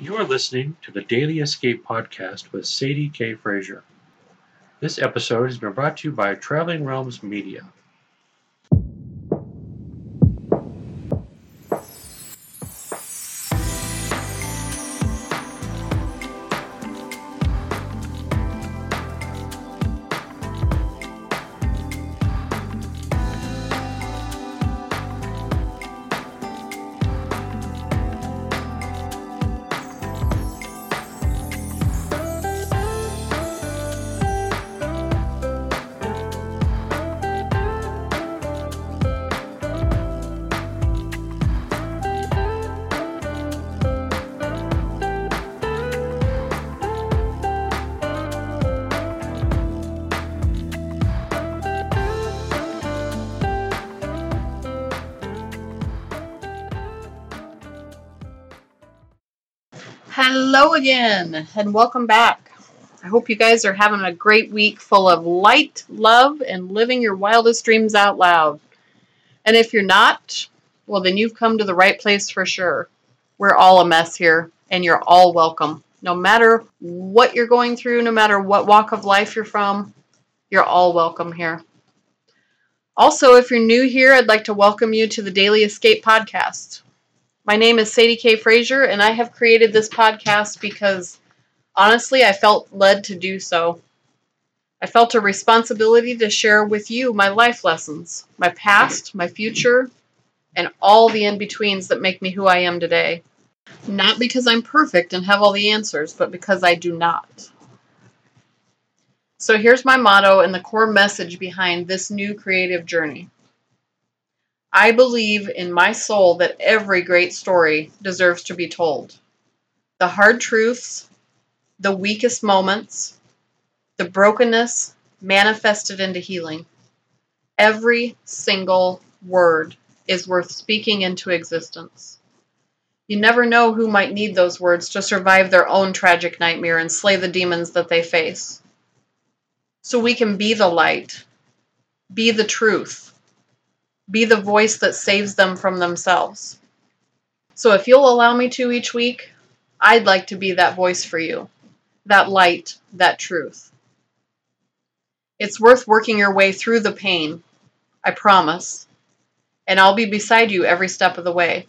You are listening to the Daily Escape podcast with Sadie K. Frazier. This episode has been brought to you by Traveling Realms Media. Again, and welcome back. I hope you guys are having a great week full of light, love, and living your wildest dreams out loud. And if you're not, well, then you've come to the right place for sure. We're all a mess here, and you're all welcome. No matter what you're going through, no matter what walk of life you're from, you're all welcome here. Also, if you're new here, I'd like to welcome you to the Daily Escape Podcast. My name is Sadie K. Frazier, and I have created this podcast because honestly, I felt led to do so. I felt a responsibility to share with you my life lessons, my past, my future, and all the in betweens that make me who I am today. Not because I'm perfect and have all the answers, but because I do not. So here's my motto and the core message behind this new creative journey. I believe in my soul that every great story deserves to be told. The hard truths, the weakest moments, the brokenness manifested into healing. Every single word is worth speaking into existence. You never know who might need those words to survive their own tragic nightmare and slay the demons that they face. So we can be the light, be the truth, be the voice that saves them from themselves. So if you'll allow me to each week, I'd like to be that voice for you, that light, that truth. It's worth working your way through the pain, I promise, and I'll be beside you every step of the way.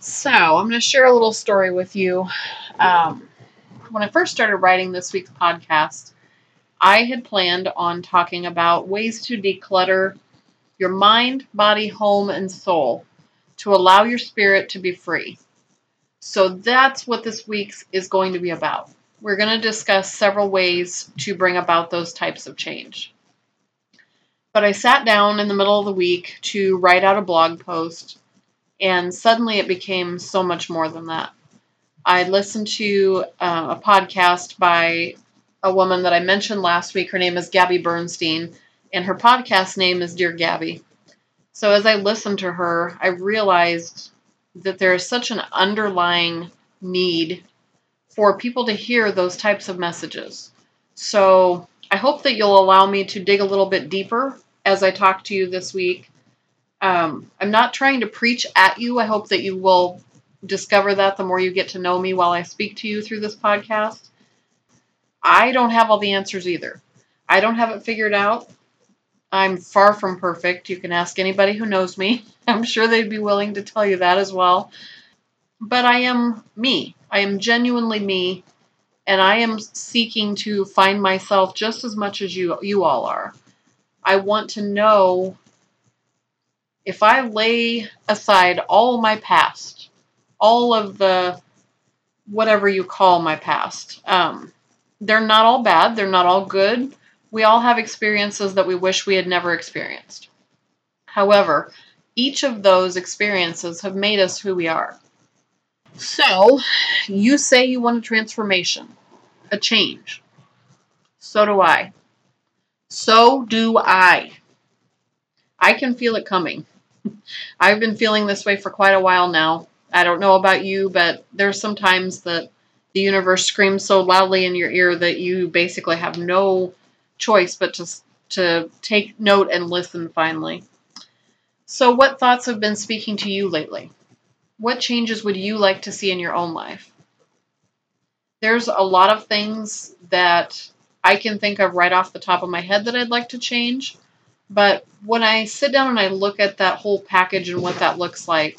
So, I'm going to share a little story with you. Um, when I first started writing this week's podcast, I had planned on talking about ways to declutter your mind, body, home, and soul to allow your spirit to be free. So that's what this week's is going to be about. We're going to discuss several ways to bring about those types of change. But I sat down in the middle of the week to write out a blog post, and suddenly it became so much more than that. I listened to uh, a podcast by a woman that I mentioned last week. Her name is Gabby Bernstein and her podcast name is Dear Gabby. So as I listened to her, I realized that there is such an underlying need for people to hear those types of messages. So I hope that you'll allow me to dig a little bit deeper as I talk to you this week. Um, I'm not trying to preach at you. I hope that you will discover that the more you get to know me while I speak to you through this podcast. I don't have all the answers either. I don't have it figured out. I'm far from perfect. You can ask anybody who knows me. I'm sure they'd be willing to tell you that as well. But I am me. I am genuinely me, and I am seeking to find myself just as much as you you all are. I want to know if I lay aside all my past, all of the whatever you call my past. Um, they're not all bad. They're not all good we all have experiences that we wish we had never experienced. However, each of those experiences have made us who we are. So, you say you want a transformation, a change. So do I. So do I. I can feel it coming. I've been feeling this way for quite a while now. I don't know about you, but there's some times that the universe screams so loudly in your ear that you basically have no choice but to, to take note and listen finally. So, what thoughts have been speaking to you lately? What changes would you like to see in your own life? There's a lot of things that I can think of right off the top of my head that I'd like to change. But when I sit down and I look at that whole package and what that looks like,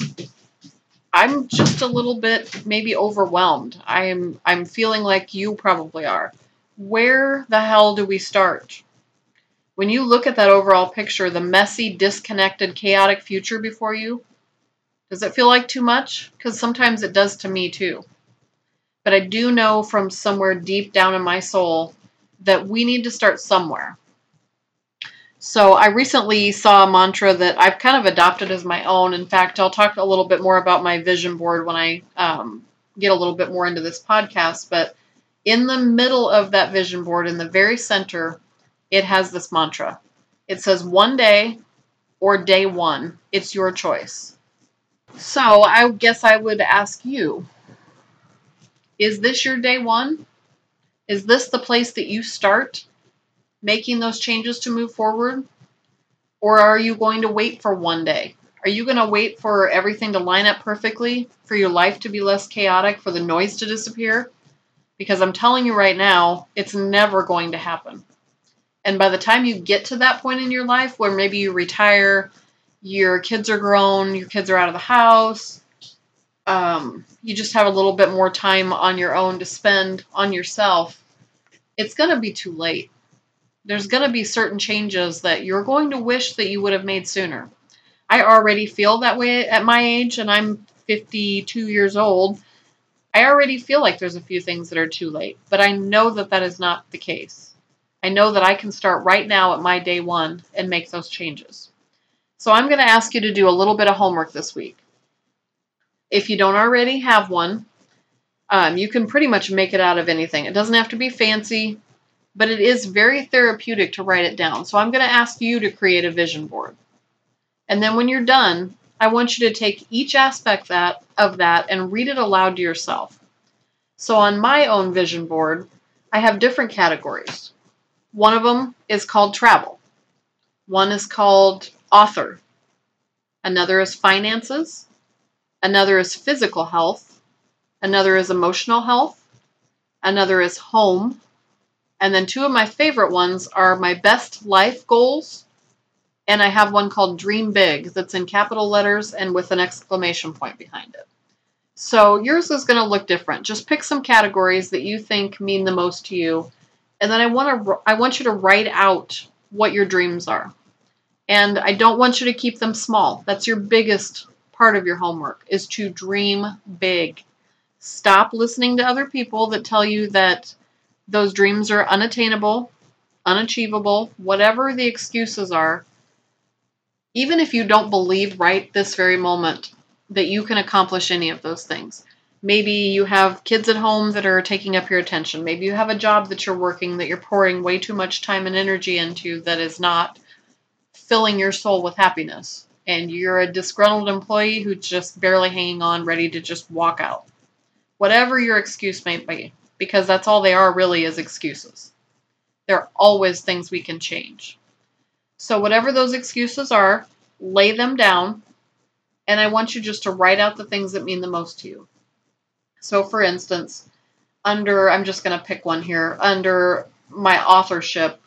I'm just a little bit maybe overwhelmed. I'm I'm feeling like you probably are. Where the hell do we start? When you look at that overall picture, the messy, disconnected, chaotic future before you, does it feel like too much? Because sometimes it does to me too. But I do know from somewhere deep down in my soul that we need to start somewhere. So I recently saw a mantra that I've kind of adopted as my own. In fact, I'll talk a little bit more about my vision board when I um, get a little bit more into this podcast. But in the middle of that vision board, in the very center, it has this mantra. It says, one day or day one, it's your choice. So I guess I would ask you is this your day one? Is this the place that you start making those changes to move forward? Or are you going to wait for one day? Are you going to wait for everything to line up perfectly, for your life to be less chaotic, for the noise to disappear? Because I'm telling you right now, it's never going to happen. And by the time you get to that point in your life where maybe you retire, your kids are grown, your kids are out of the house, um, you just have a little bit more time on your own to spend on yourself, it's going to be too late. There's going to be certain changes that you're going to wish that you would have made sooner. I already feel that way at my age, and I'm 52 years old. I already feel like there's a few things that are too late, but I know that that is not the case. I know that I can start right now at my day one and make those changes. So I'm going to ask you to do a little bit of homework this week. If you don't already have one, um, you can pretty much make it out of anything. It doesn't have to be fancy, but it is very therapeutic to write it down. So I'm going to ask you to create a vision board. And then when you're done, I want you to take each aspect that of that and read it aloud to yourself. So on my own vision board, I have different categories. One of them is called travel. One is called author. Another is finances. Another is physical health. Another is emotional health. Another is home. And then two of my favorite ones are my best life goals. And I have one called Dream Big that's in capital letters and with an exclamation point behind it. So yours is going to look different. Just pick some categories that you think mean the most to you. And then I want to I want you to write out what your dreams are. And I don't want you to keep them small. That's your biggest part of your homework is to dream big. Stop listening to other people that tell you that those dreams are unattainable, unachievable, whatever the excuses are. Even if you don't believe right this very moment that you can accomplish any of those things. Maybe you have kids at home that are taking up your attention. Maybe you have a job that you're working that you're pouring way too much time and energy into that is not filling your soul with happiness. And you're a disgruntled employee who's just barely hanging on, ready to just walk out. Whatever your excuse may be, because that's all they are really is excuses. There are always things we can change. So, whatever those excuses are, lay them down, and I want you just to write out the things that mean the most to you. So, for instance, under, I'm just going to pick one here, under my authorship,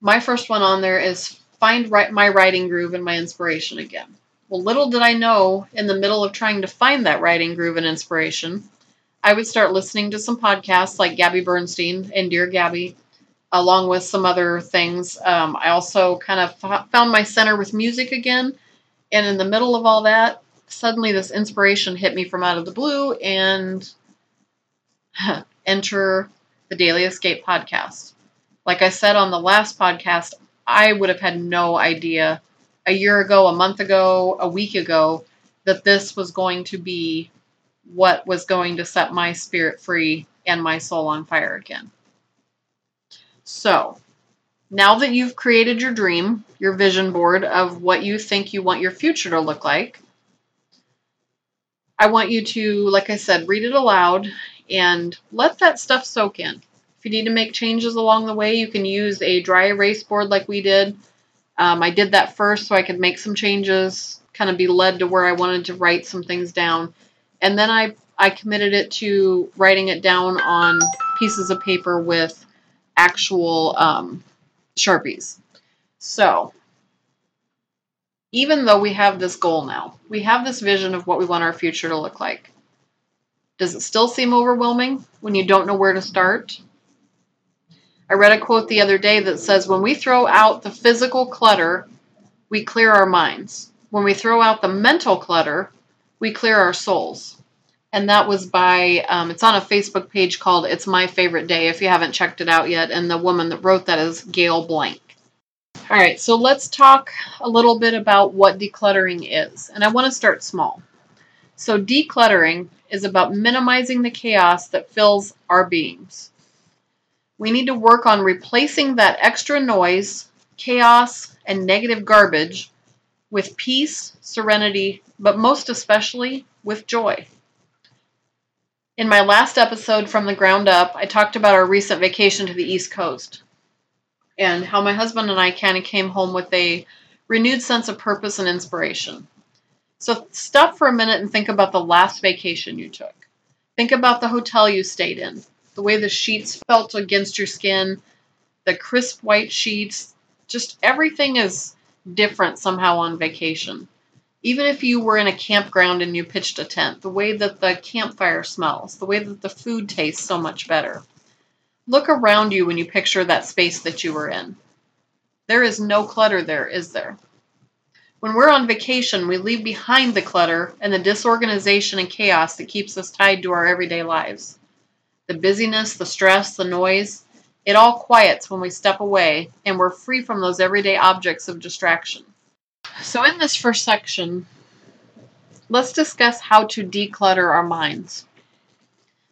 my first one on there is find my writing groove and my inspiration again. Well, little did I know in the middle of trying to find that writing groove and inspiration, I would start listening to some podcasts like Gabby Bernstein and Dear Gabby, along with some other things. Um, I also kind of found my center with music again. And in the middle of all that, suddenly this inspiration hit me from out of the blue and enter the Daily Escape podcast. Like I said on the last podcast, I would have had no idea a year ago, a month ago, a week ago that this was going to be what was going to set my spirit free and my soul on fire again. So, now that you've created your dream, your vision board of what you think you want your future to look like, I want you to, like I said, read it aloud and let that stuff soak in. If you need to make changes along the way, you can use a dry erase board like we did. Um, I did that first so I could make some changes, kind of be led to where I wanted to write some things down. And then I, I committed it to writing it down on pieces of paper with actual um, Sharpies. So, even though we have this goal now, we have this vision of what we want our future to look like. Does it still seem overwhelming when you don't know where to start? I read a quote the other day that says, When we throw out the physical clutter, we clear our minds. When we throw out the mental clutter, we clear our souls. And that was by, um, it's on a Facebook page called It's My Favorite Day if you haven't checked it out yet. And the woman that wrote that is Gail Blank. All right, so let's talk a little bit about what decluttering is. And I want to start small. So, decluttering is about minimizing the chaos that fills our beings. We need to work on replacing that extra noise, chaos, and negative garbage with peace, serenity, but most especially with joy. In my last episode from the ground up, I talked about our recent vacation to the East Coast and how my husband and I kind of came home with a renewed sense of purpose and inspiration. So stop for a minute and think about the last vacation you took. Think about the hotel you stayed in, the way the sheets felt against your skin, the crisp white sheets, just everything is different somehow on vacation. Even if you were in a campground and you pitched a tent, the way that the campfire smells, the way that the food tastes so much better. Look around you when you picture that space that you were in. There is no clutter there, is there? When we're on vacation, we leave behind the clutter and the disorganization and chaos that keeps us tied to our everyday lives. The busyness, the stress, the noise, it all quiets when we step away and we're free from those everyday objects of distraction. So, in this first section, let's discuss how to declutter our minds.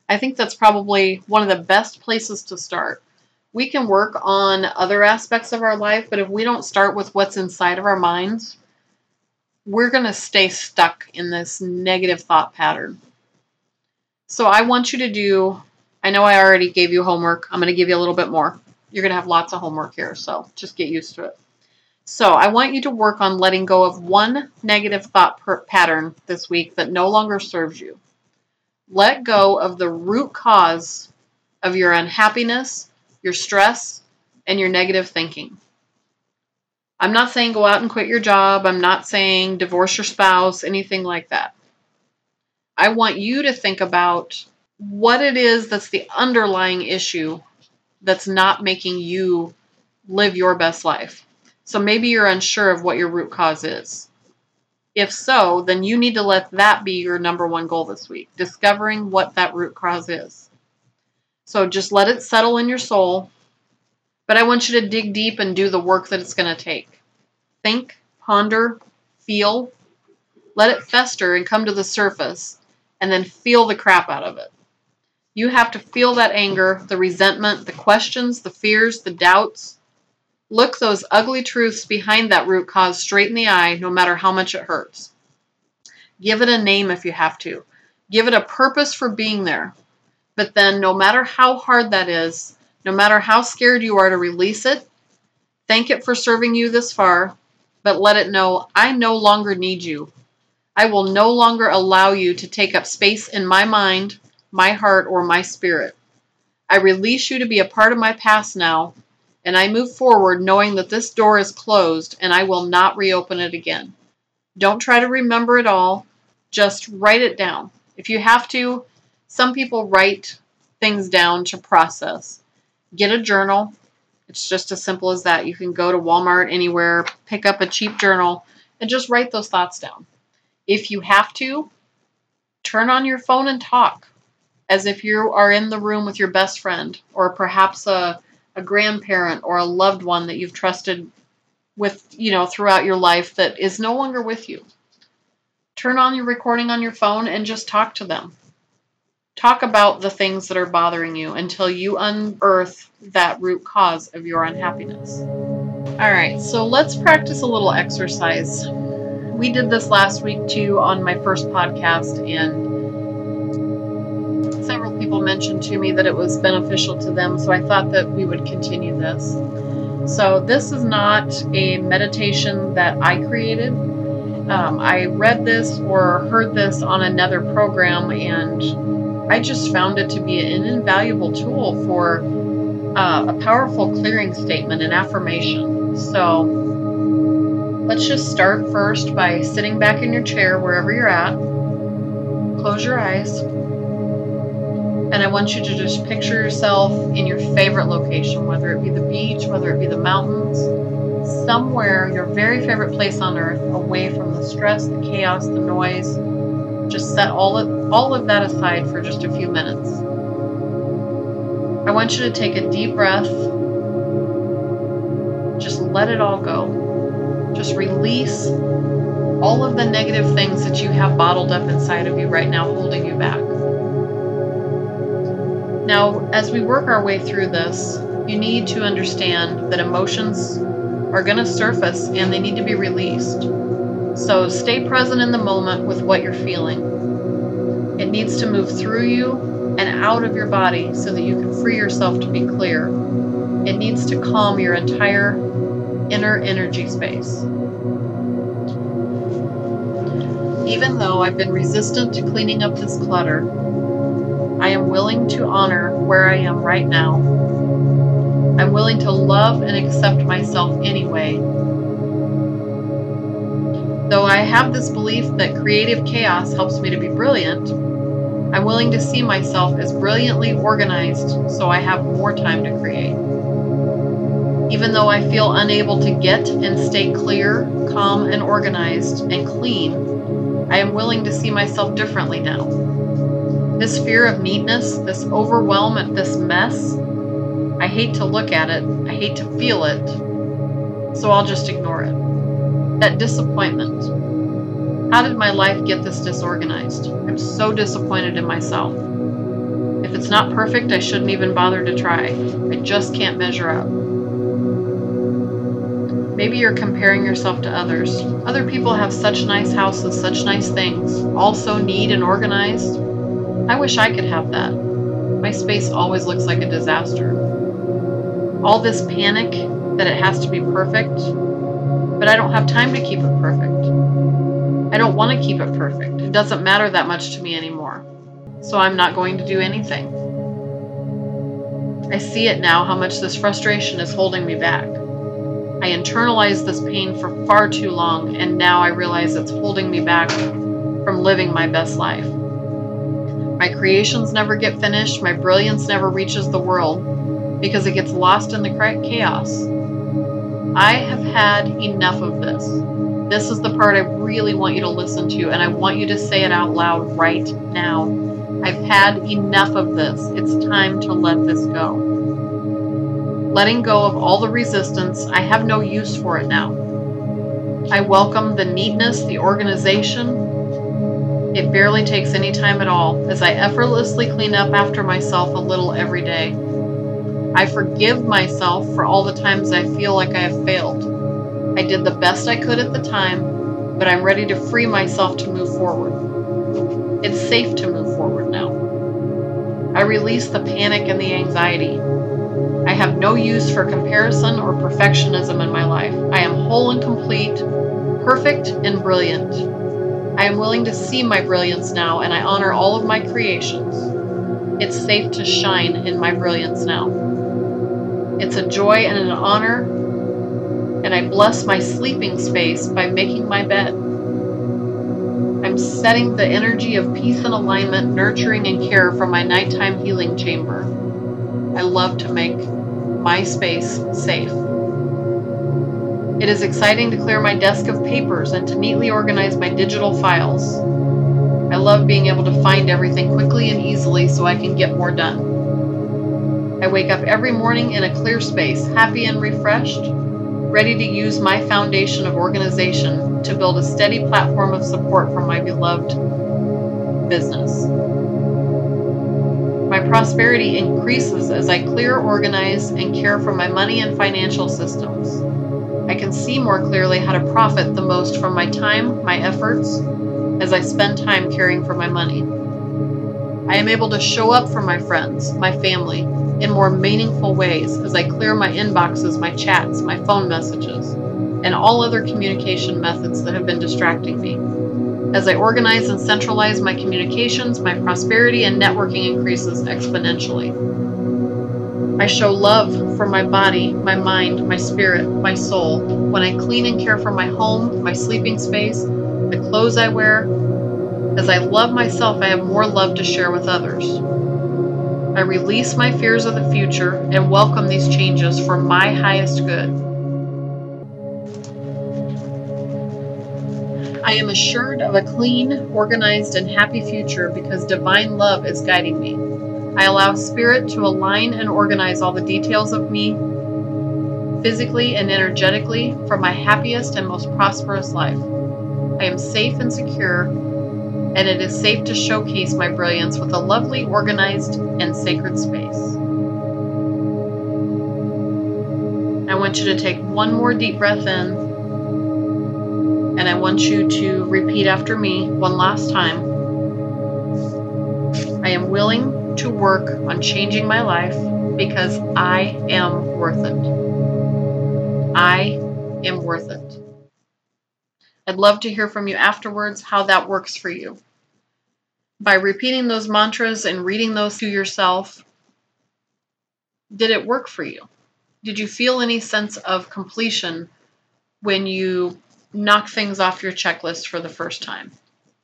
I think that's probably one of the best places to start. We can work on other aspects of our life, but if we don't start with what's inside of our minds, we're going to stay stuck in this negative thought pattern. So I want you to do, I know I already gave you homework. I'm going to give you a little bit more. You're going to have lots of homework here, so just get used to it. So I want you to work on letting go of one negative thought pattern this week that no longer serves you. Let go of the root cause of your unhappiness, your stress, and your negative thinking. I'm not saying go out and quit your job. I'm not saying divorce your spouse, anything like that. I want you to think about what it is that's the underlying issue that's not making you live your best life. So maybe you're unsure of what your root cause is. If so, then you need to let that be your number one goal this week, discovering what that root cause is. So just let it settle in your soul but I want you to dig deep and do the work that it's going to take. Think, ponder, feel, let it fester and come to the surface, and then feel the crap out of it. You have to feel that anger, the resentment, the questions, the fears, the doubts. Look those ugly truths behind that root cause straight in the eye, no matter how much it hurts. Give it a name if you have to. Give it a purpose for being there. But then, no matter how hard that is, no matter how scared you are to release it, thank it for serving you this far, but let it know I no longer need you. I will no longer allow you to take up space in my mind, my heart, or my spirit. I release you to be a part of my past now, and I move forward knowing that this door is closed and I will not reopen it again. Don't try to remember it all, just write it down. If you have to, some people write things down to process get a journal. It's just as simple as that. You can go to Walmart, anywhere, pick up a cheap journal, and just write those thoughts down. If you have to, turn on your phone and talk as if you are in the room with your best friend or perhaps a, a grandparent or a loved one that you've trusted with, you know, throughout your life that is no longer with you. Turn on your recording on your phone and just talk to them. Talk about the things that are bothering you until you unearth that root cause of your unhappiness. All right, so let's practice a little exercise. We did this last week too on my first podcast, and people mentioned to me that it was beneficial to them, so I thought that we would continue this. So, this is not a meditation that I created. Um, I read this or heard this on another program, and I just found it to be an invaluable tool for uh, a powerful clearing statement and affirmation. So let's just start first by sitting back in your chair wherever you're at. Close your eyes. And I want you to just picture yourself in your favorite location, whether it be the beach, whether it be the mountains, somewhere, your very favorite place on earth, away from the stress, the chaos, the noise. Just set all of, all of that aside for just a few minutes. I want you to take a deep breath. Just let it all go. Just release all of the negative things that you have bottled up inside of you right now, holding you back. Now, as we work our way through this, you need to understand that emotions are going to surface and they need to be released. So stay present in the moment with what you're feeling. It needs to move through you and out of your body so that you can free yourself to be clear. It needs to calm your entire inner energy space. Even though I've been resistant to cleaning up this clutter, I am willing to honor where I am right now. I'm willing to love and accept myself anyway. Though I have this belief that creative chaos helps me to be brilliant, I'm willing to see myself as brilliantly organized so I have more time to create. Even though I feel unable to get and stay clear, calm, and organized and clean, I am willing to see myself differently now. This fear of neatness, this overwhelm at this mess, I hate to look at it, I hate to feel it, so I'll just ignore it. That disappointment. How did my life get this disorganized? I'm so disappointed in myself. If it's not perfect, I shouldn't even bother to try. I just can't measure up. Maybe you're comparing yourself to others. Other people have such nice houses, such nice things, all so neat and organized. I wish I could have that. My space always looks like a disaster. All this panic that it has to be perfect, but I don't have time to keep it perfect. I don't want to keep it perfect. It doesn't matter that much to me anymore. So I'm not going to do anything. I see it now how much this frustration is holding me back. I internalized this pain for far too long, and now I realize it's holding me back from living my best life. My creations never get finished, my brilliance never reaches the world because it gets lost in the chaos. I have had enough of this. This is the part I really want you to listen to, and I want you to say it out loud right now. I've had enough of this. It's time to let this go. Letting go of all the resistance, I have no use for it now. I welcome the neatness, the organization, it barely takes any time at all, as I effortlessly clean up after myself a little every day. I forgive myself for all the times I feel like I have failed. I did the best I could at the time, but I'm ready to free myself to move forward. It's safe to move forward now. I release the panic and the anxiety. I have no use for comparison or perfectionism in my life. I am whole and complete, perfect and brilliant. I am willing to see my brilliance now, and I honor all of my creations. It's safe to shine in my brilliance now. It's a joy and an honor, and I bless my sleeping space by making my bed. I'm setting the energy of peace and alignment, nurturing and care from my nighttime healing chamber. I love to make my space safe. It is exciting to clear my desk of papers and to neatly organize my digital files. I love being able to find everything quickly and easily so I can get more done. I wake up every morning in a clear space, happy and refreshed, ready to use my foundation of organization to build a steady platform of support for my beloved business. My prosperity increases as I clear, organize, and care for my money and financial systems. I can see more clearly how to profit the most from my time, my efforts, as I spend time caring for my money. I am able to show up for my friends, my family, in more meaningful ways as I clear my inboxes, my chats, my phone messages. and all other communication methods that have been distracting me. As I organize and centralize my communications, my prosperity and networking increases exponentially. I show love for my body, my mind, my spirit, my soul when I clean and care for my home, my sleeping space, the clothes I wear. As I love myself, I have more love to share with others. I release my fears of the future and welcome these changes for my highest good. I am assured of a clean, organized, and happy future because divine love is guiding me. I allow Spirit to align and organize all the details of me, physically and energetically, for my happiest and most prosperous life. I am safe and secure, and it is safe to showcase my brilliance with a lovely, organized, and sacred space. I want you to take one more deep breath in and I want you to repeat after me one last time. I am willing to work on changing my life because I am worth it. I am worth it. I'd love to hear from you afterwards how that works for you. By repeating those mantras and reading those to yourself, did it work for you? Did you feel any sense of completion when you knock things off your checklist for the first time.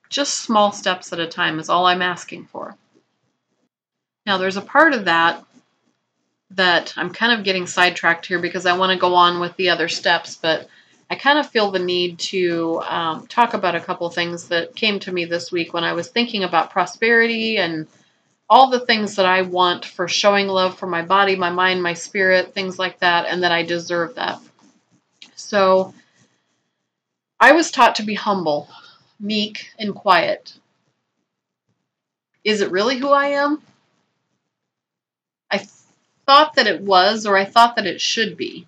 Just small steps at a time is all I'm asking for. Now, there's a part of that that I'm kind of getting sidetracked here because I want to go on with the other steps, but I kind of feel the need to um, talk about a couple things that came to me this week when I was thinking about prosperity and all the things that I want for showing love for my body, my mind, my spirit, things like that, and that I deserve that. So, I was taught to be humble, meek, and quiet. Is it really who I am? I thought that it was, or I thought that it should be.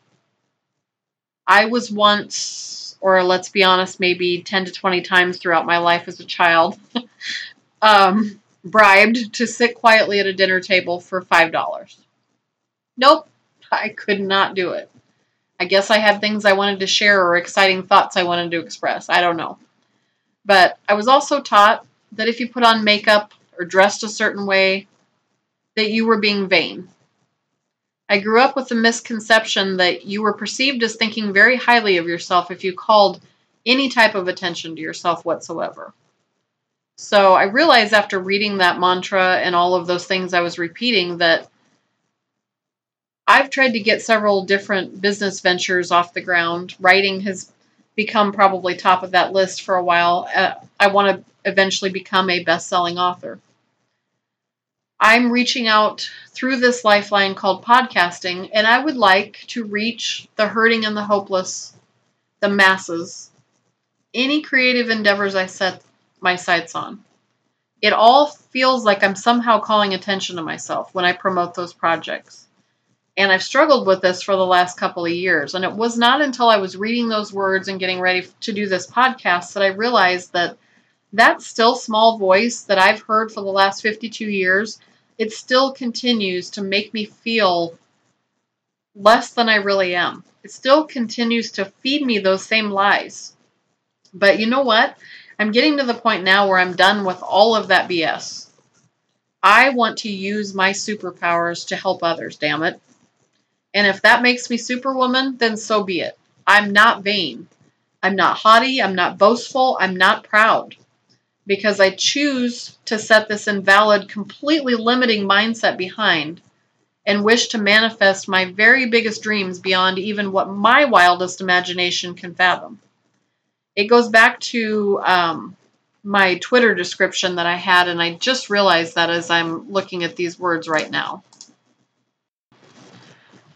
I was once, or let's be honest, maybe 10 to 20 times throughout my life as a child, um, bribed to sit quietly at a dinner table for $5. Nope, I could not do it. I guess I had things I wanted to share or exciting thoughts I wanted to express. I don't know. But I was also taught that if you put on makeup or dressed a certain way, that you were being vain. I grew up with the misconception that you were perceived as thinking very highly of yourself if you called any type of attention to yourself whatsoever. So I realized after reading that mantra and all of those things I was repeating that I've tried to get several different business ventures off the ground. Writing has become probably top of that list for a while. Uh, I want to eventually become a best selling author. I'm reaching out through this lifeline called podcasting, and I would like to reach the hurting and the hopeless, the masses, any creative endeavors I set my sights on. It all feels like I'm somehow calling attention to myself when I promote those projects. And I've struggled with this for the last couple of years. And it was not until I was reading those words and getting ready to do this podcast that I realized that that still small voice that I've heard for the last 52 years, it still continues to make me feel less than I really am. It still continues to feed me those same lies. But you know what? I'm getting to the point now where I'm done with all of that BS. I want to use my superpowers to help others, damn it. And if that makes me superwoman, then so be it. I'm not vain. I'm not haughty. I'm not boastful. I'm not proud. Because I choose to set this invalid, completely limiting mindset behind and wish to manifest my very biggest dreams beyond even what my wildest imagination can fathom. It goes back to um, my Twitter description that I had, and I just realized that as I'm looking at these words right now.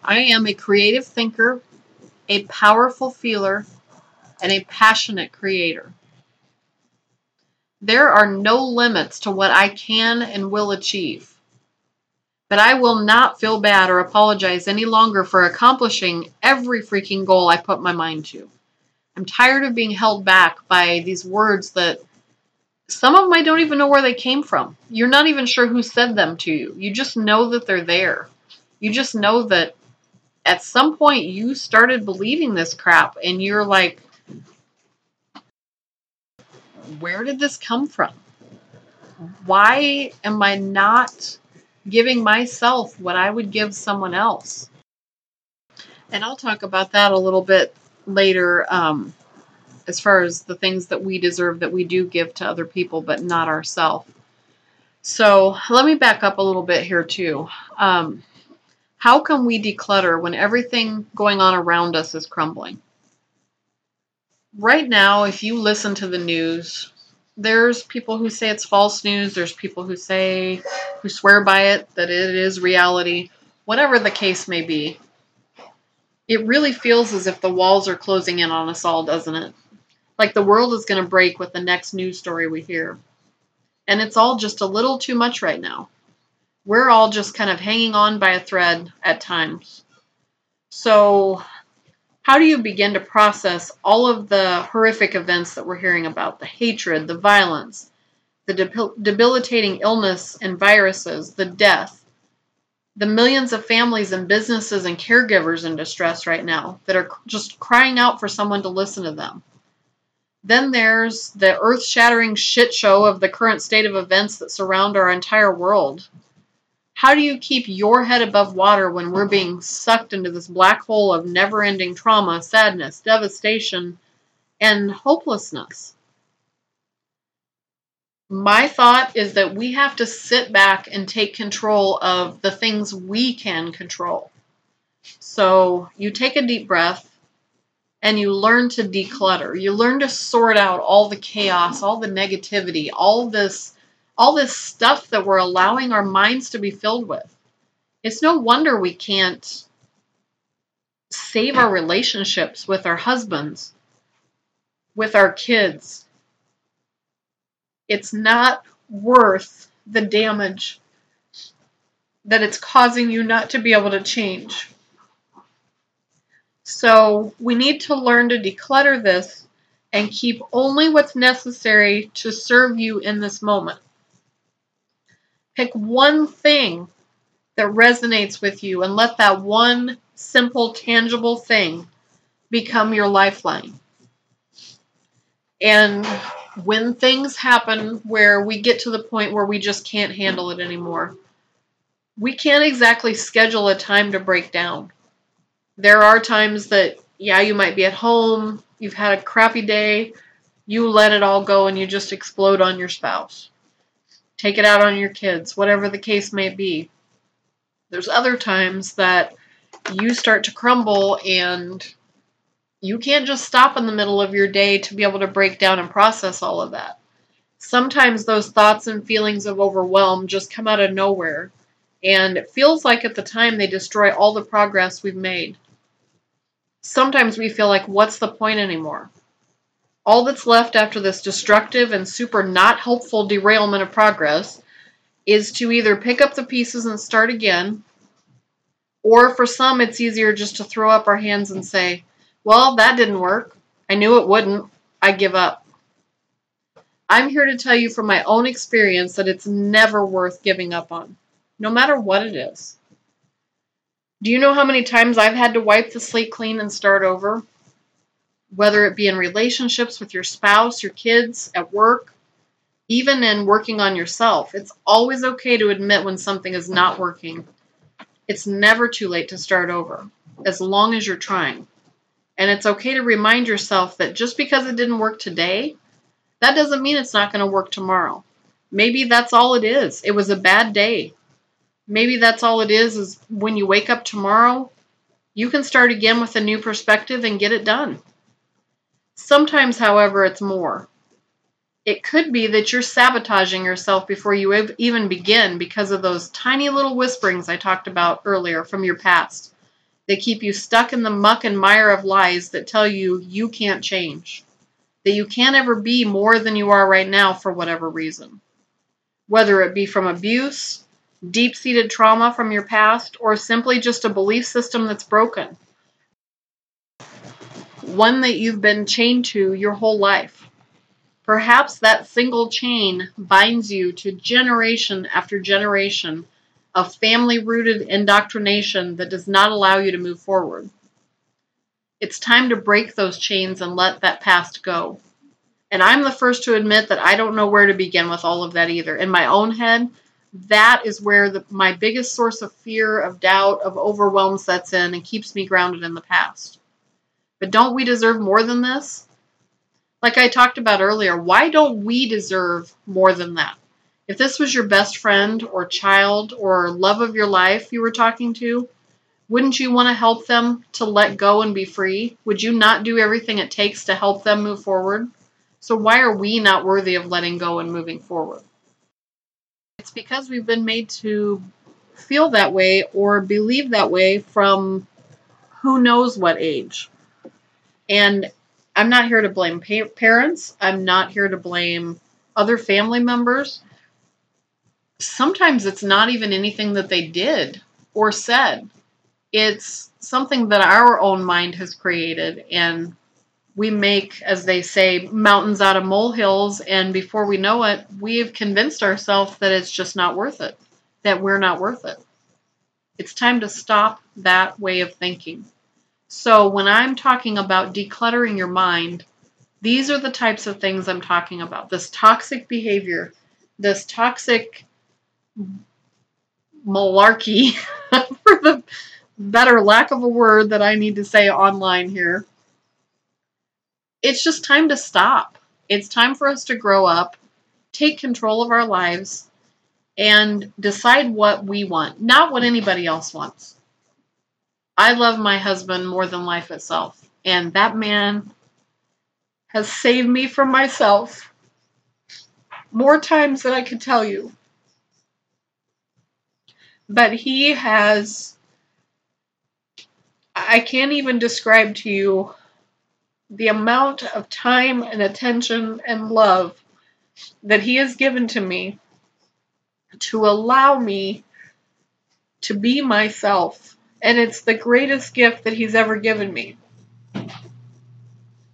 I am a creative thinker, a powerful feeler, and a passionate creator. There are no limits to what I can and will achieve. But I will not feel bad or apologize any longer for accomplishing every freaking goal I put my mind to. I'm tired of being held back by these words that some of them I don't even know where they came from. You're not even sure who said them to you. You just know that they're there. You just know that at some point you started believing this crap and you're like, where did this come from? Why am I not giving myself what I would give someone else? And I'll talk about that a little bit later um, as far as the things that we deserve that we do give to other people, but not ourselves. So let me back up a little bit here, too. Um, how can we declutter when everything going on around us is crumbling? Right now, if you listen to the news, there's people who say it's false news, there's people who say, who swear by it, that it is reality, whatever the case may be. It really feels as if the walls are closing in on us all, doesn't it? Like the world is going to break with the next news story we hear. And it's all just a little too much right now. We're all just kind of hanging on by a thread at times. So, how do you begin to process all of the horrific events that we're hearing about the hatred, the violence, the debilitating illness and viruses, the death, the millions of families and businesses and caregivers in distress right now that are just crying out for someone to listen to them? Then there's the earth shattering shit show of the current state of events that surround our entire world. How do you keep your head above water when we're being sucked into this black hole of never ending trauma, sadness, devastation, and hopelessness? My thought is that we have to sit back and take control of the things we can control. So you take a deep breath and you learn to declutter. You learn to sort out all the chaos, all the negativity, all this all this stuff that we're allowing our minds to be filled with. It's no wonder we can't save our relationships with our husbands, with our kids. It's not worth the damage that it's causing you not to be able to change. So we need to learn to declutter this and keep only what's necessary to serve you in this moment. Pick one thing that resonates with you and let that one simple, tangible thing become your lifeline. And when things happen where we get to the point where we just can't handle it anymore, we can't exactly schedule a time to break down there are times that, yeah, you might be at home, you've had a crappy day, you let it all go and you just explode on your spouse. Take it out on your kids, whatever the case may be. There's other times that you start to crumble and you can't just stop in the middle of your day to be able to break down and process all of that. Sometimes those thoughts and feelings of overwhelm just come out of nowhere, and it feels like at the time they destroy all the progress we've made sometimes we feel like, what's the point anymore? All that's left after this destructive and super not helpful derailment of progress is to either pick up the pieces and start again, or for some, it's easier just to throw up our hands and say, well, that didn't work. I knew it wouldn't. I give up. I'm here to tell you from my own experience that it's never worth giving up on, no matter what it is. Do you know how many times I've had to wipe the slate clean and start over? Whether it be in relationships with your spouse, your kids, at work, even in working on yourself. It's always okay to admit when something is not working. It's never too late to start over, as long as you're trying. And it's okay to remind yourself that just because it didn't work today, that doesn't mean it's not going to work tomorrow. Maybe that's all it is. It was a bad day. Maybe that's all it is is when you wake up tomorrow, you can start again with a new perspective and get it done. Sometimes, however, it's more. It could be that you're sabotaging yourself before you even begin because of those tiny little whisperings I talked about earlier from your past. They keep you stuck in the muck and mire of lies that tell you you can't change, that you can't ever be more than you are right now for whatever reason. Whether it be from abuse, deep seated trauma from your past, or simply just a belief system that's broken. One that you've been chained to your whole life. Perhaps that single chain binds you to generation after generation of family rooted indoctrination that does not allow you to move forward. It's time to break those chains and let that past go. And I'm the first to admit that I don't know where to begin with all of that either. In my own head, that is where the, my biggest source of fear, of doubt, of overwhelm sets in and keeps me grounded in the past. But don't we deserve more than this? Like I talked about earlier, why don't we deserve more than that? If this was your best friend or child or love of your life you were talking to, wouldn't you want to help them to let go and be free? Would you not do everything it takes to help them move forward? So, why are we not worthy of letting go and moving forward? It's because we've been made to feel that way or believe that way from who knows what age. And I'm not here to blame pa- parents, I'm not here to blame other family members. Sometimes it's not even anything that they did or said, it's something that our own mind has created and we make, as they say, mountains out of molehills, and before we know it, we have convinced ourselves that it's just not worth it, that we're not worth it. It's time to stop that way of thinking. So, when I'm talking about decluttering your mind, these are the types of things I'm talking about. This toxic behavior, this toxic malarkey, for the better lack of a word that I need to say online here it's just time to stop. It's time for us to grow up, take control of our lives, and decide what we want, not what anybody else wants. I love my husband more than life itself, and that man has saved me from myself more times than I could tell you. But he has, I can't even describe to you the amount of time and attention and love that He has given to me to allow me to be myself. And it's the greatest gift that He's ever given me.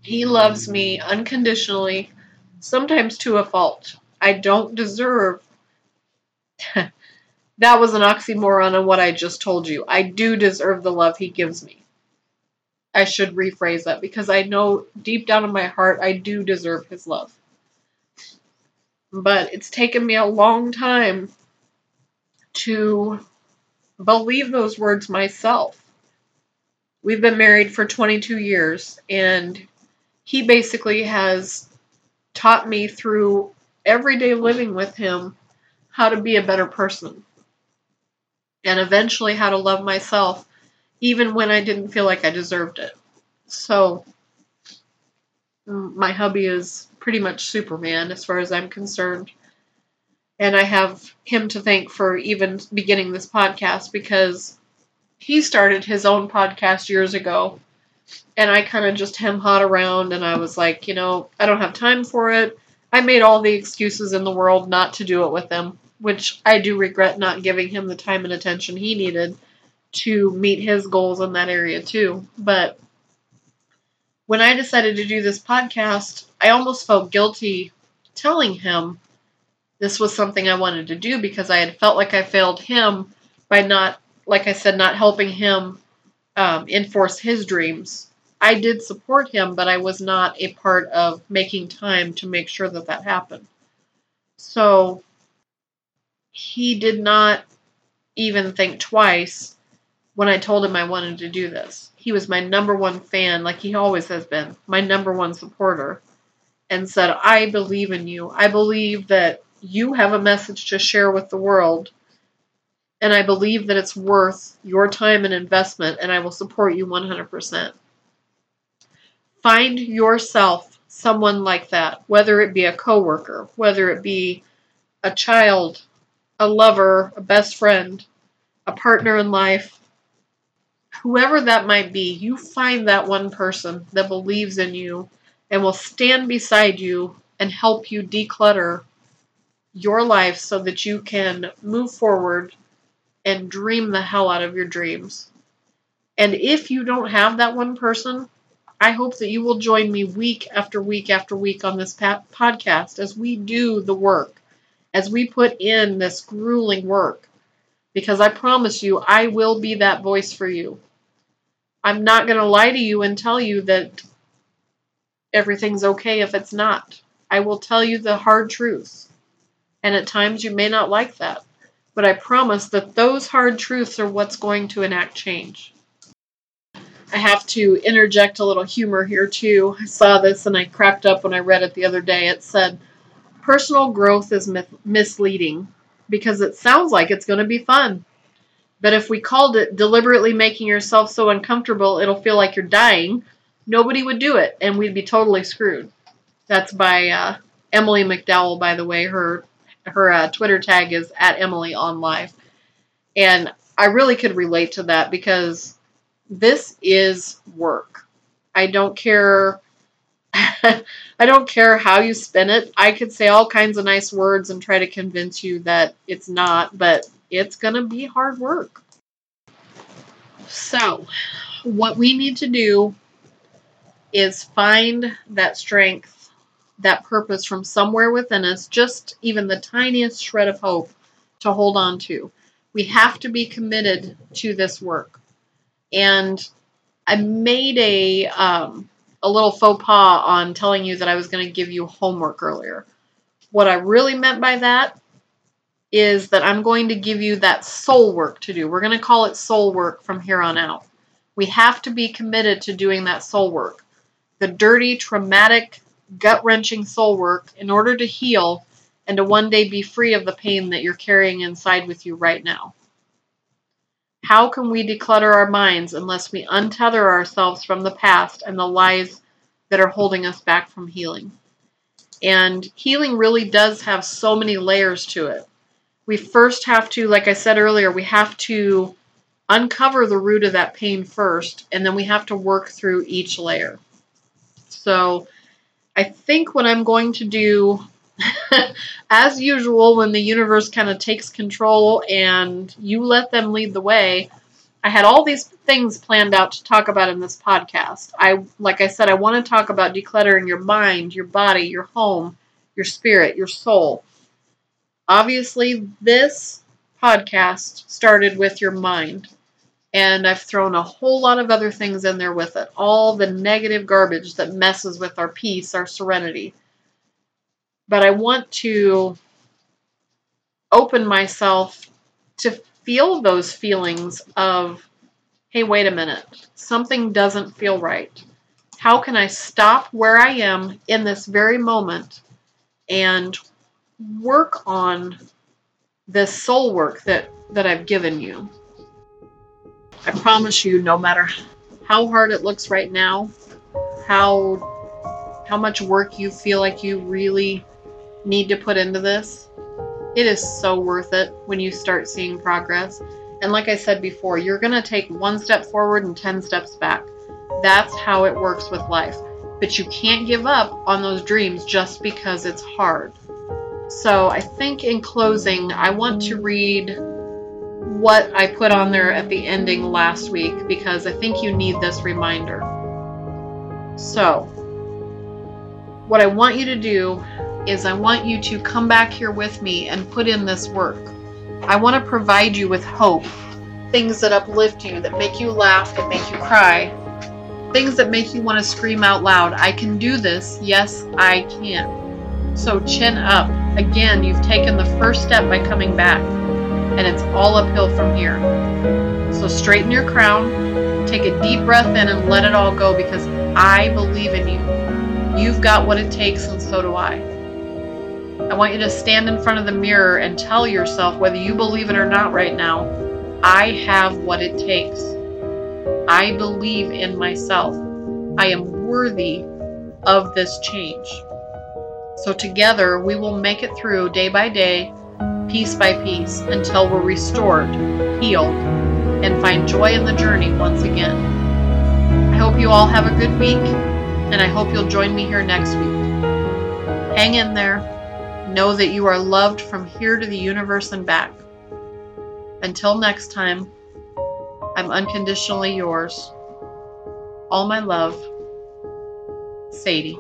He loves me unconditionally, sometimes to a fault. I don't deserve. that was an oxymoron on what I just told you. I do deserve the love He gives me. I should rephrase that because I know deep down in my heart I do deserve his love. But it's taken me a long time to believe those words myself. We've been married for 22 years, and he basically has taught me through everyday living with him how to be a better person and eventually how to love myself even when I didn't feel like I deserved it. So, mm, my hubby is pretty much Superman as far as I'm concerned. And I have him to thank for even beginning this podcast because he started his own podcast years ago. And I kind of just hem hot around and I was like, you know, I don't have time for it. I made all the excuses in the world not to do it with him, which I do regret not giving him the time and attention he needed to meet his goals in that area too. But when I decided to do this podcast, I almost felt guilty telling him this was something I wanted to do because I had felt like I failed him by not, like I said, not helping him um, enforce his dreams. I did support him, but I was not a part of making time to make sure that that happened. So he did not even think twice when I told him I wanted to do this. He was my number one fan, like he always has been, my number one supporter, and said, I believe in you. I believe that you have a message to share with the world, and I believe that it's worth your time and investment, and I will support you 100%. Find yourself someone like that, whether it be a coworker, whether it be a child, a lover, a best friend, a partner in life, whoever that might be, you find that one person that believes in you and will stand beside you and help you declutter your life so that you can move forward and dream the hell out of your dreams. And if you don't have that one person, I hope that you will join me week after week after week on this podcast as we do the work, as we put in this grueling work Because I promise you, I will be that voice for you. I'm not going to lie to you and tell you that everything's okay if it's not. I will tell you the hard truths. And at times you may not like that. But I promise that those hard truths are what's going to enact change. I have to interject a little humor here too. I saw this and I cracked up when I read it the other day. It said, Personal growth is misleading because it sounds like it's going to be fun. But if we called it deliberately making yourself so uncomfortable it'll feel like you're dying, nobody would do it and we'd be totally screwed. That's by uh, Emily McDowell, by the way. Her her uh, Twitter tag is at Emily on Life, and I really could relate to that because this is work. I don't care. I don't care how you spin it. I could say all kinds of nice words and try to convince you that it's not, but it's going to be hard work. So, what we need to do is find that strength, that purpose from somewhere within us, just even the tiniest shred of hope to hold on to. We have to be committed to this work. And I made a um, a little faux pas on telling you that I was going to give you homework earlier. What I really meant by that is that I'm going to give you that soul work to do. We're going to call it soul work from here on out. We have to be committed to doing that soul work. The dirty, traumatic, gut wrenching soul work in order to heal and to one day be free of the pain that you're carrying inside with you right now. How can we declutter our minds unless we untether ourselves from the past and the lies that are holding us back from healing? And healing really does have so many layers to it. We first have to, like I said earlier, we have to uncover the root of that pain first, and then we have to work through each layer. So I think what I'm going to do as usual, when the universe kind of takes control and you let them lead the way, I had all these things planned out to talk about in this podcast. I, like I said, I want to talk about decluttering your mind, your body, your home, your spirit, your soul. Obviously, this podcast started with your mind, and I've thrown a whole lot of other things in there with it. All the negative garbage that messes with our peace, our serenity but I want to open myself to feel those feelings of, hey, wait a minute, something doesn't feel right. How can I stop where I am in this very moment and work on this soul work that, that I've given you? I promise you, no matter how hard it looks right now, how how much work you feel like you really need to put into this, it is so worth it when you start seeing progress. And like I said before, you're going to take one step forward and 10 steps back. That's how it works with life. But you can't give up on those dreams just because it's hard. So I think in closing, I want to read what I put on there at the ending last week because I think you need this reminder. So, what I want you to do is I want you to come back here with me and put in this work. I want to provide you with hope, things that uplift you, that make you laugh, that make you cry, things that make you want to scream out loud. I can do this. Yes, I can. So chin up. Again, you've taken the first step by coming back, and it's all uphill from here. So straighten your crown, take a deep breath in, and let it all go because I believe in you. You've got what it takes, and so do I. I want you to stand in front of the mirror and tell yourself, whether you believe it or not right now, I have what it takes. I believe in myself. I am worthy of this change. So, together, we will make it through day by day, piece by piece, until we're restored, healed, and find joy in the journey once again. I hope you all have a good week, and I hope you'll join me here next week. Hang in there. Know that you are loved from here to the universe and back. Until next time, I'm unconditionally yours. All my love, Sadie.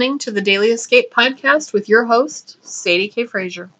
Listening to the Daily Escape podcast with your host, Sadie K. Frazier.